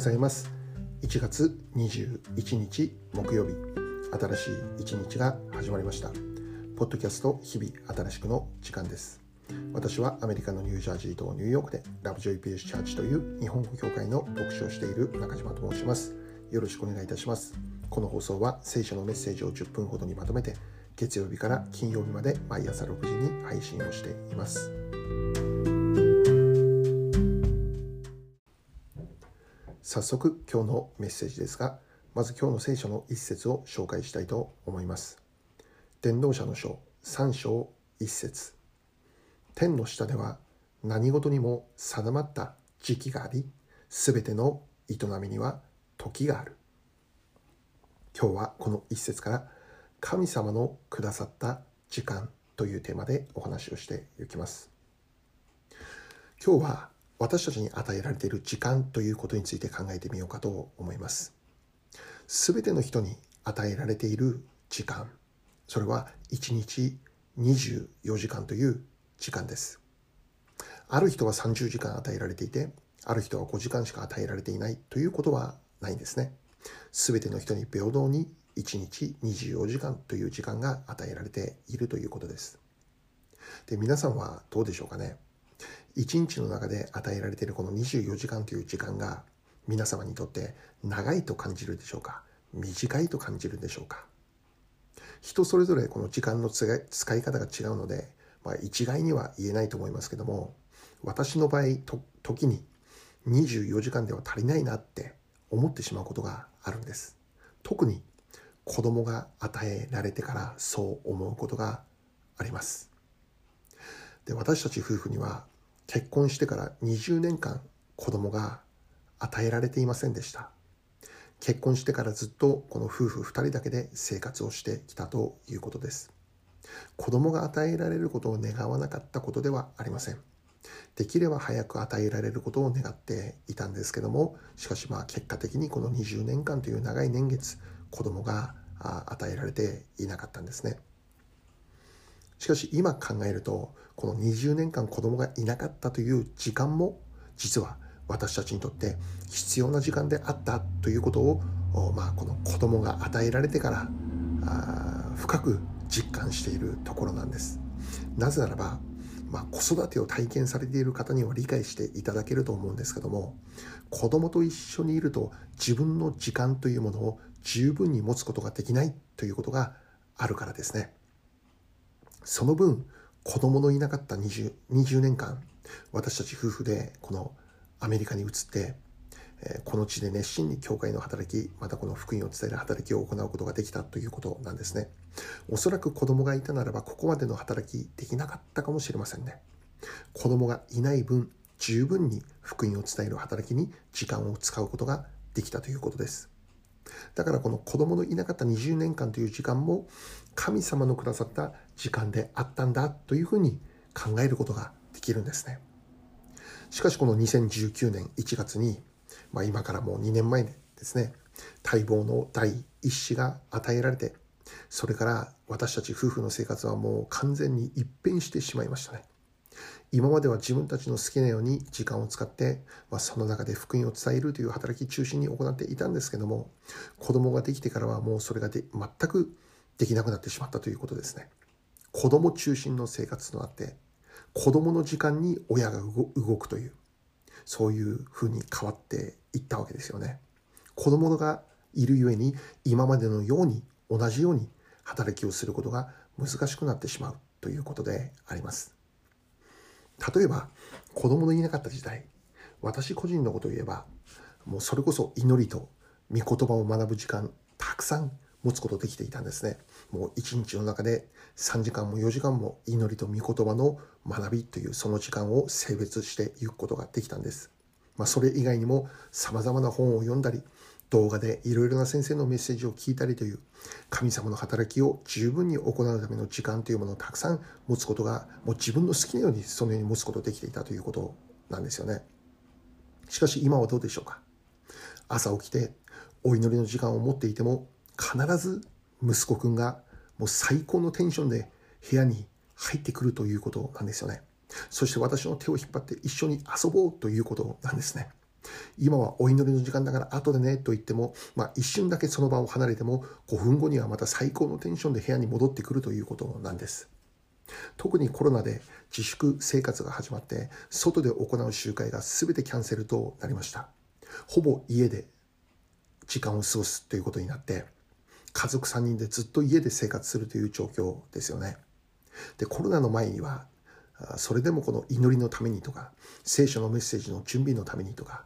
ございます。1月21日木曜日。新しい一日が始まりました。ポッドキャスト日々新しくの時間です。私はアメリカのニュージャージーとニューヨークでラブジョイピースチャーチという日本語協会の牧師をしている中島と申します。よろしくお願いいたします。この放送は聖書のメッセージを10分ほどにまとめて月曜日から金曜日まで毎朝6時に配信をしています。早速今日のメッセージですがまず今日の聖書の一節を紹介したいと思います。伝道者の書3章1節。天の下では何事にも定まった時期がありすべての営みには時がある。今日はこの一節から神様のくださった時間というテーマでお話をしていきます。今日は私たちに与えられている時間ということについて考えてみようかと思います。すべての人に与えられている時間。それは1日24時間という時間です。ある人は30時間与えられていてある人は5時間しか与えられていないということはないんですね。すべての人に平等に1日24時間という時間が与えられているということです。で皆さんはどうでしょうかね。1日の中で与えられているこの24時間という時間が皆様にとって長いと感じるでしょうか？短いと感じるでしょうか？人それぞれこの時間の使い方が違うので、まあ、一概には言えないと思いますけども私の場合と時に24時間では足りないなって思ってしまうことがあるんです。特に子供が与えられてからそう思うことがあります。で私たち夫婦には結婚してから20年間子供が与えられていませんでした。結婚してからずっとこの夫婦2人だけで生活をしてきたということです。子供が与えられることを願わなかったことではありません。できれば早く与えられることを願っていたんですけどもしかしまあ結果的にこの20年間という長い年月子供が与えられていなかったんですね。しかし今考えるとこの20年間子供がいなかったという時間も実は私たちにとって必要な時間であったということを、まあ、この子供が与えられてから深く実感しているところなんですなぜならば、まあ、子育てを体験されている方には理解していただけると思うんですけども子供と一緒にいると自分の時間というものを十分に持つことができないということがあるからですね。その分、子供のいなかった 20, 20年間、私たち夫婦でこのアメリカに移って、この地で熱心に教会の働き、またこの福音を伝える働きを行うことができたということなんですね。おそらく子供がいたならば、ここまでの働きできなかったかもしれませんね。子供がいない分、十分に福音を伝える働きに時間を使うことができたということです。だからこの子供のいなかった20年間という時間も神様のくださった時間であったんだというふうに考えることができるんですね。しかしこの2019年1月に、まあ、今からもう2年前ですね、待望の第一子が与えられて、それから私たち夫婦の生活はもう完全に一変してしまいましたね。今までは自分たちの好きなように時間を使って、まあ、その中で福音を伝えるという働き中心に行っていたんですけども子供ができてからはもうそれがで全くできなくなってしまったということですね。子供中心の生活となって子供の時間に親が動くというそういうふうに変わっていったわけですよね。子供がいるゆえに今までのように同じように働きをすることが難しくなってしまうということであります。例えば子供のいなかった時代私個人のことを言えばもうそれこそ祈りと御言葉を学ぶ時間たくさん持つことできていたんですね。もう一日の中で3時間も4時間も祈りと御言葉の学びというその時間を性別していくことができたんです、まあ、それ以外にも様々な本を読んだり動画でいろいろな先生のメッセージを聞いたりという神様の働きを十分に行うための時間というものをたくさん持つことがもう自分の好きなようにそのように持つことができていたということなんですよね。しかし今はどうでしょうか？朝起きてお祈りの時間を持っていても必ず息子くんがもう最高のテンションで部屋に入ってくるということなんですよね。そして私の手を引っ張って一緒に遊ぼうということなんですね。今はお祈りの時間だから後でねと言っても、まあ、一瞬だけその場を離れても5分後にはまた最高のテンションで部屋に戻ってくるということなんです。特にコロナで自粛生活が始まって外で行う集会が全てキャンセルとなりましたほぼ家で時間を過ごすということになって家族3人でずっと家で生活するという状況ですよねでコロナの前にはそれでもこの祈りのためにとか聖書のメッセージの準備のためにとか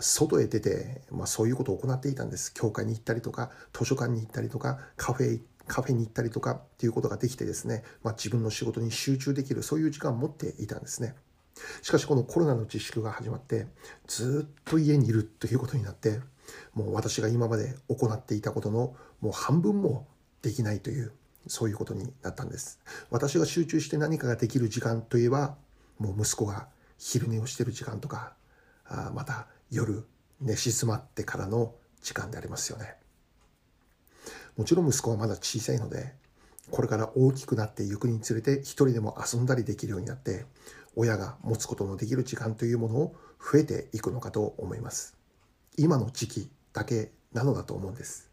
外へ出て、まあ、そういうことを行っていたんです。教会に行ったりとか図書館に行ったりとかカフェカフェに行ったりとかっていうことができてですね、まあ、自分の仕事に集中できるそういう時間を持っていたんですね。しかしこのコロナの自粛が始まってずっと家にいるということになってもう私が今まで行っていたことのもう半分もできないというそういうことになったんです。私が集中して何かができる時間といえばもう息子が昼寝をしてる時間とかあまた夜寝静まってからの時間でありますよね。もちろん息子はまだ小さいのでこれから大きくなっていくにつれて一人でも遊んだりできるようになって親が持つことのできる時間というものを増えていくのかと思います。今の時期だけなのだと思うんです。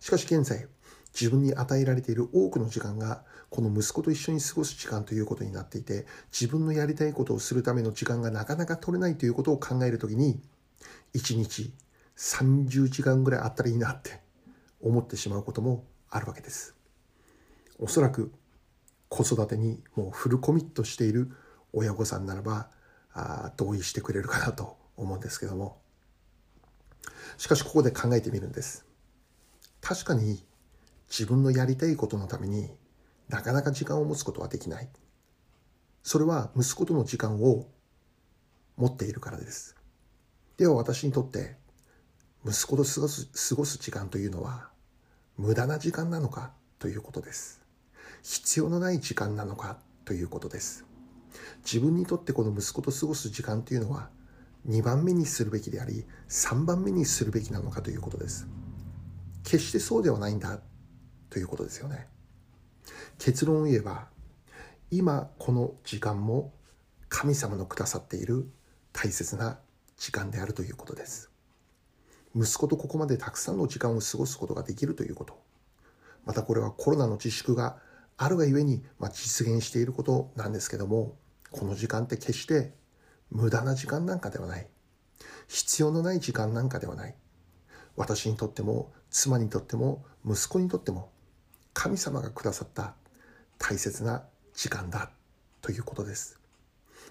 しかし現在自分に与えられている多くの時間がこの息子と一緒に過ごす時間ということになっていて自分のやりたいことをするための時間がなかなか取れないということを考えるときに1日30時間ぐらいあったらいいなって思ってしまうこともあるわけです。おそらく子育てにもうフルコミットしている親御さんならばあ同意してくれるかなと思うんですけども。しかしここで考えてみるんです。確かに自分のやりたいことのためになかなか時間を持つことはできない。それは息子との時間を持っているからです。では私にとって息子と過ごす過ごす時間というのは無駄な時間なのかということです。必要のない時間なのかということです。自分にとってこの息子と過ごす時間というのは2番目にするべきであり3番目にするべきなのかということです。決してそうではないんだということですよね。結論を言えば今この時間も神様のくださっている大切な時間であるということです。息子とここまでたくさんの時間を過ごすことができるということ。またこれはコロナの自粛があるがゆえに、ま実現していることなんですけどもこの時間って決して無駄な時間なんかではない。必要のない時間なんかではない。私にとっても妻にとっても息子にとっても神様がくださった大切な時間だということです。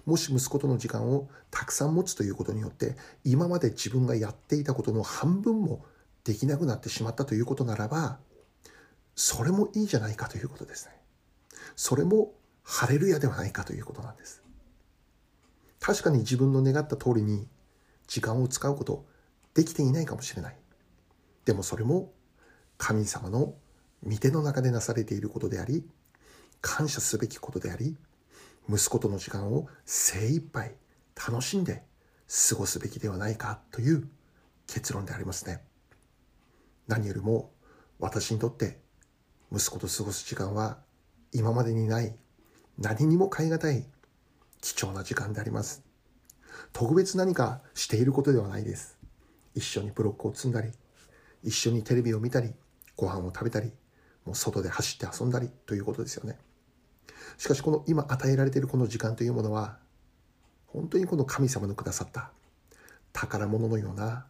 もし息子との時間をたくさん持つということによって今まで自分がやっていたことの半分もできなくなってしまったということならばそれもいいじゃないかということですね。それもハレルヤではないかということなんです。確かに自分の願った通りに時間を使うことできていないかもしれない。でもそれも神様の御手の中でなされていることであり感謝すべきことであり息子との時間を精一杯楽しんで過ごすべきではないかという結論でありますね。何よりも私にとって息子と過ごす時間は今までにない何にも代え難い貴重な時間であります。特別何かしていることではないです。一緒にブロックを積んだり、一緒にテレビを見たり、ご飯を食べたり、もう外で走って遊んだりということですよね。しかしこの今与えられているこの時間というものは本当にこの神様のくださった宝物のような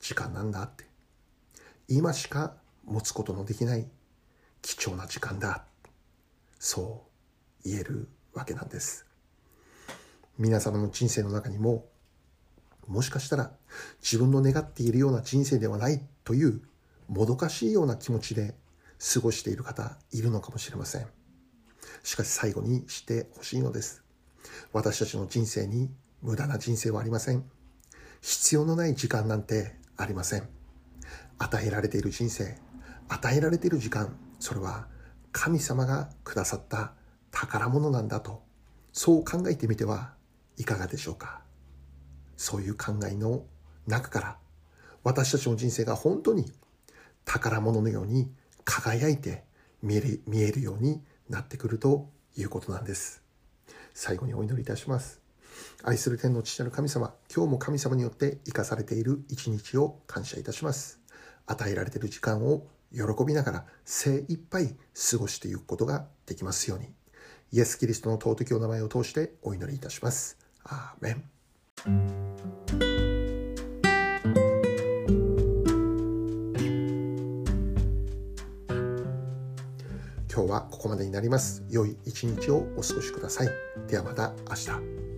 時間なんだって。今しか持つことのできない貴重な時間だ。そう言えるわけなんです。皆様の人生の中にももしかしたら自分の願っているような人生ではないというもどかしいような気持ちで過ごしている方いるのかもしれません。しかし最後にしてほしいのです。私たちの人生に無駄な人生はありません。必要のない時間なんてありません。与えられている人生、与えられている時間、それは神様がくださった宝物なんだと、そう考えてみてはいかがでしょうか。そういう考えの中から、私たちの人生が本当に宝物のように輝いて見える見えるようになってくるということなんです。最後にお祈りいたします。愛する天の父なる神様、今日も神様によって生かされている一日を感謝いたします。与えられている時間を喜びながら精一杯過ごしていくことができますように。イエス・キリストの尊きお名前を通してお祈りいたします。アーメン。今日はここまでになります。良い一日をお過ごしください。ではまた明日。